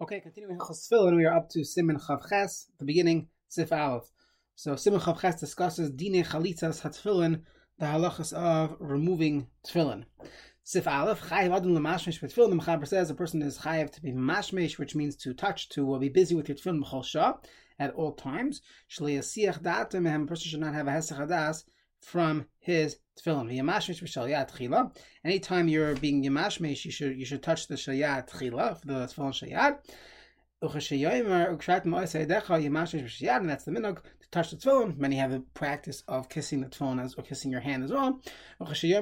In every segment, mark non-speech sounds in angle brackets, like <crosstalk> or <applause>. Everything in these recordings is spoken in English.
Okay, continuing Tefillin, we are up to Siman Chav Ches, the beginning, Sif Aleph. So Siman Chav Ches discusses Dine Chalitzas HaTefillin, the halachas of removing Tefillin. Sif Aleph, Chayiv Adon Lemashmesh Tefillin, the Mechaber says a person is Chayiv to be Mashmesh, which means to touch, to be busy with your Tefillin B'chol at all times. Shalei Yasiach Datem, a person should not have a Hesach from his tefillin. Anytime you're being yamashmish, you should you should touch the shalyat tchila, the tefillin shalyat. And that's the minog to touch the tefillin. Many have the practice of kissing the tefillin as or kissing your hand as well. Once you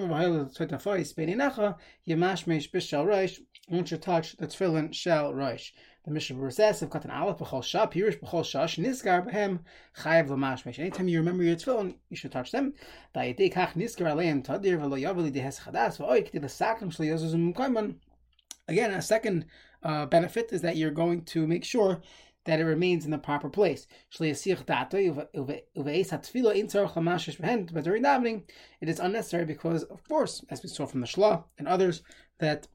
touch the tefillin shall roish. The Mishnah says, "If got an aleph b'chol shah, pirish b'chol shah, nizgar b'hem chayav l'mashmesh." Anytime you remember your tefillin, you should touch them. Da'yedei kach nizgar aleim tadir v'lo yavli dehes chadas v'oy k'ti l'sakrim shli yozuzum. Again, a second uh, benefit is that you're going to make sure that it remains in the proper place. But during davening, it is unnecessary because, of course, as we saw from the Shla and others, that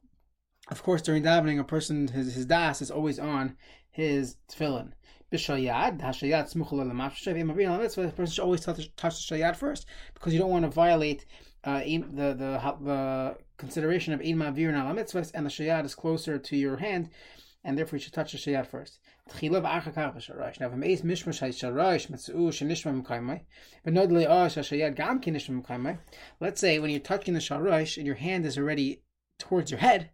of course, during davening, a person his his das is always on his tefillin. B'shayad, hashayad smuchul The person should always touch, touch the shayad first because you don't want to violate uh, the, the the consideration of ein mavir and mitzvahs, and the shayad is closer to your hand, and therefore you should touch the shayad first. Now, if a mace mishmash sharash mitzu shenishma mkaimai, but not le ah shayad gam kinishma mkaimai. Let's say when you're touching the sharash and your hand is already towards your head,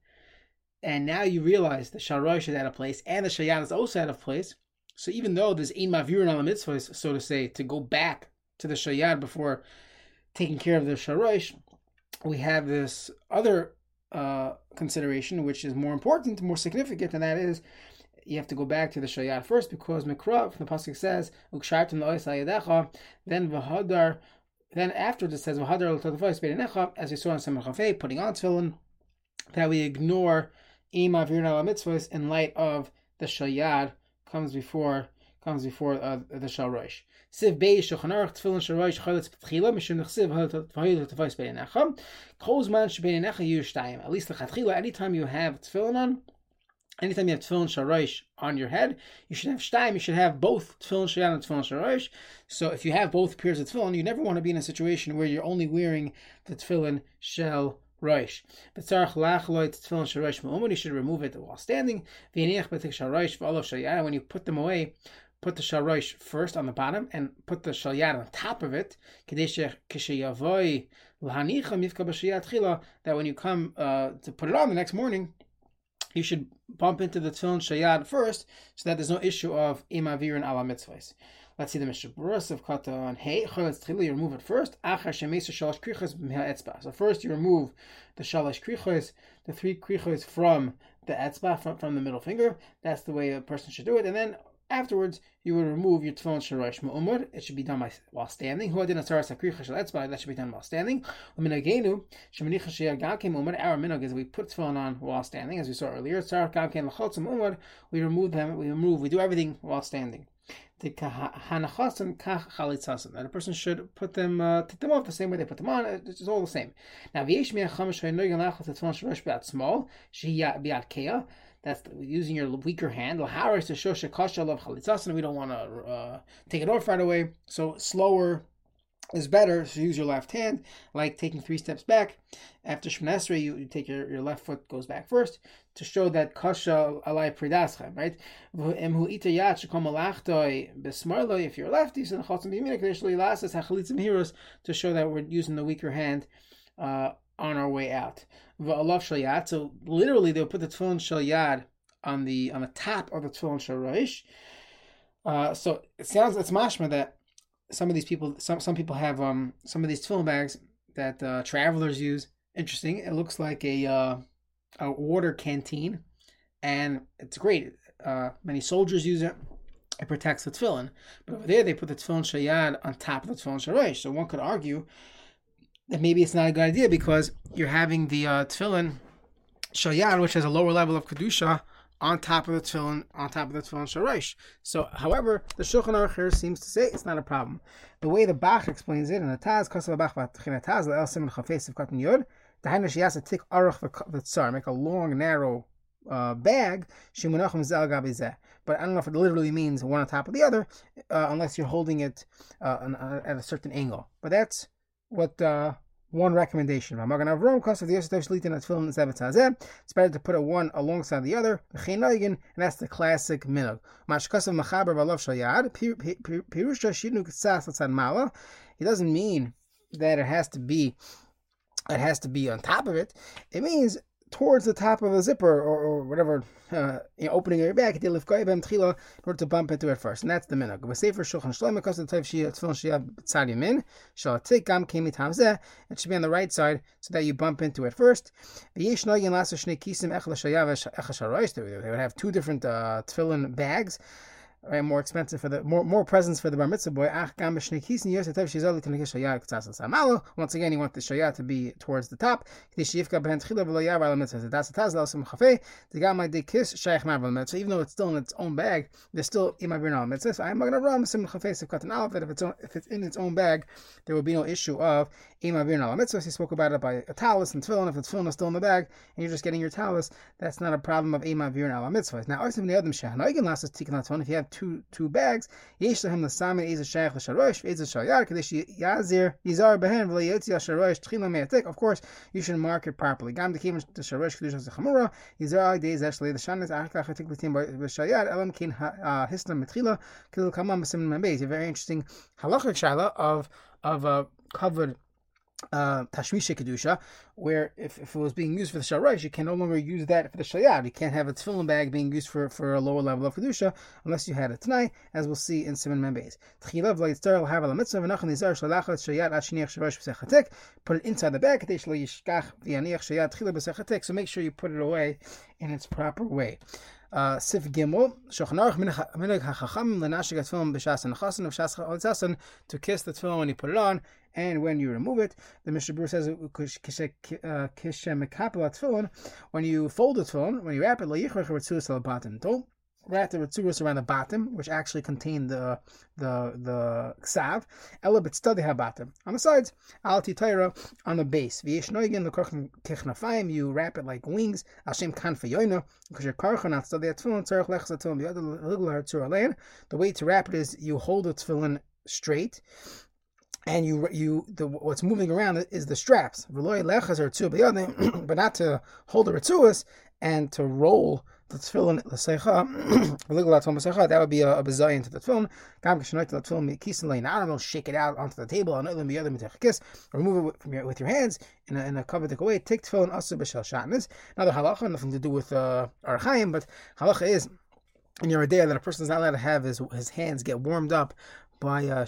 and now you realize the Sharosh is out of place and the Shayat is also out of place. So even though there's Ein Mavirin on the mitzvah, so to say, to go back to the Shayat before taking care of the Sharosh, we have this other uh, consideration which is more important, more significant, and that is you have to go back to the Shayat first because Mikrav, the Pasuk says, then Vahadar, then after it says, Vahadar as we saw in Samachafei, putting on tefillin, that we ignore mitzvahs in light of the shayad comes before comes before uh, the shalosh. Siv bei shulchan aruch tefillin shalosh chalitz b'tchila mishum nechsiv v'hayil tefais beinecha. Kol zman shebeinecha yushtayim. At least lechatchila, anytime you have tefillin on, anytime you have tefillin shalosh on your head, you should have shtayim. You should have both tefillin shayad and tefillin shalosh. So if you have both pairs of tefillin, you never want to be in a situation where you're only wearing the tefillin shell Roish. B'tzarach lachloit tefillin sharosh ma'umun, you should remove it while standing. V'yaniach b'tik sharosh v'olav shalyad, when you put them away, put the sharosh first on the bottom and put the shalyad on top of it. That when you come uh, to put it on the next morning, you should bump into the tefillin shayad first, so that there's no issue of imavirin ala mitzvahs. Let's see the Mishnah of Kata on Hey. You remove it first. Etzba. So first you remove the shalosh krichos, the three krichos from the etzba, from, from the middle finger. That's the way a person should do it. And then afterwards you would remove your tefillin sharash ma'umur. It should be done by, while standing. That should be done while standing. Our minog is we put tefillin on while standing, as we saw earlier. We remove them. We remove. We do everything while standing And a person should put them, uh, take them off the same way they put them on. It's all the same. Now. That's using your weaker hand. We don't want to uh, take it off right away. So slower is better. So use your left hand, like taking three steps back. After Shemon you, you take your, your left foot goes back first to show that kasha alai pridaschem, right? If you're lefty, so heroes to show that we're using the weaker hand uh, on our way out. So literally, they'll put the tefillin shalyad on the on the top of the tefillin sharayish. Uh, so it sounds it's mashma that some of these people, some some people have um some of these tefillin bags that uh, travelers use. Interesting. It looks like a uh, a water canteen, and it's great. Uh, many soldiers use it. It protects the tefillin. But over there, they put the tefillin shayad on top of the tefillin sharesh. So one could argue that maybe it's not a good idea because you're having the uh, tefillin shayad, which has a lower level of kedusha, on top of the tefillin, on top of the tefillin sharesh. So, however, the Shulchan Aruch here seems to say it's not a problem. The way the Bach explains it in the Taz, Kosav Bach Taz, El Siman Chafes of Katan Yod, the Hainish Yasa take Aruch the Tsar, make a long, narrow uh, bag, shimunachim gabizeh. But I don't know if it literally means one on top of the other, uh, unless you're holding it uh, uh at a certain angle. But that's what uh, one recommendation. It's better to put a one alongside the other, and that's the classic minog. He doesn't mean that it has to be it has to be on top of it. It means towards the top of a zipper or, or whatever uh, you know, opening your back, in order to bump into it first, and that's the minhag. It should be on the right side so that you bump into it first. They would have two different uh, tefillin bags right, more expensive for the more more presents for the bar mitzvah boy. Once again, you want the shayat to be towards the top. So Even though it's still in its own bag, there's still imavir mitzvah. So I'm going to run sim an that if it's if it's in its own bag, there will be no issue of imavir mitzvah. He spoke about it by a talus and tefillin. If it's tefillin is still in the bag and you're just getting your talus, that's not a problem of imavir mitzvah. Now, if you have two two bags. Yesh l'samin eza shayach l'sharosh eza shayar kadesh yazir yizar behen v'lo yotzi sharosh tchila me'atik. Of course, you should mark it properly. Gam dekim the sharosh kedush zechamura yizar ag deiz esh the shanis achkach atik l'tim b'shayar elam kin uh, hislam metchila kil kamam b'sim membez. A very interesting halachic shala of of a covered uh, Tashmisha Kedusha, where if, if it was being used for the Sharash, you can no longer use that for the Shayad. You can't have a tefillin bag being used for, for a lower level of Kedusha unless you had it tonight, as we'll see in Siman Membez. Put it inside the bag, so make sure you put it away in its proper way. Uh, Sif Gimel, to kiss the tefillin when you put it on and when you remove it. The Mishnah Berurah says Kishem Mekapel HaTefillin when you fold the tefillin, when you wrap it, Le'yichrach HaRetzuas HaLabatim. Don't wrap the Retzuas around the bottom, which actually contain the the the ksav. Ela study habatim on the sides. Al titayra on the base. V'yeshnoigin lekochin kichnafayim. You wrap it like wings. Hashem kan fayoyna because your karchan at study tefillin tzarich lechsa tefillin b'yad liglar The way to wrap it is you hold the tefillin straight and you you the what's moving around is the straps. <clears throat> but not to hold the retzuas and to roll the tefillin l'seicha, that would be a, a bezayin to the tefillin. Gam k'shenoit the tefillin kisin lein aram, shake it out onto the table, and other other mitech remove it from your, with your hands in a, in a covered way. Take tefillin asu b'shel shatnez. Another halacha, nothing to do with uh, archaim, but halacha is in your idea that a person is not allowed to have his his hands get warmed up by uh.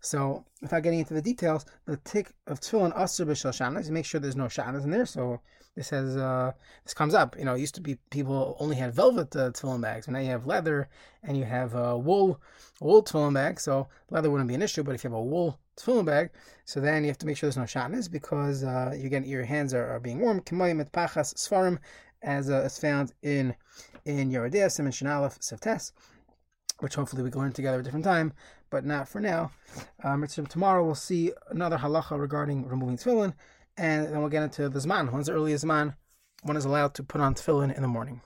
So, without getting into the details, the tick of tefillin aser b'shel shatnez, make sure there's no shatnez in there. So this has uh, this comes up. You know, it used to be people only had velvet uh, tefillin bags, but now you have leather and you have uh, wool wool tefillin bag. So leather wouldn't be an issue, but if you have a wool tefillin bag, so then you have to make sure there's no shatnez because uh, you get your hands are, are being warm. Kimayim et pachas svarim, as uh, found in in Yoreh De'ah, Siman Shinalef Sevtes which hopefully we can learn together at a different time, but not for now. Um, tomorrow we'll see another halacha regarding removing tefillin, and then we'll get into the zman. When's the earliest zman? One is allowed to put on tefillin in the morning.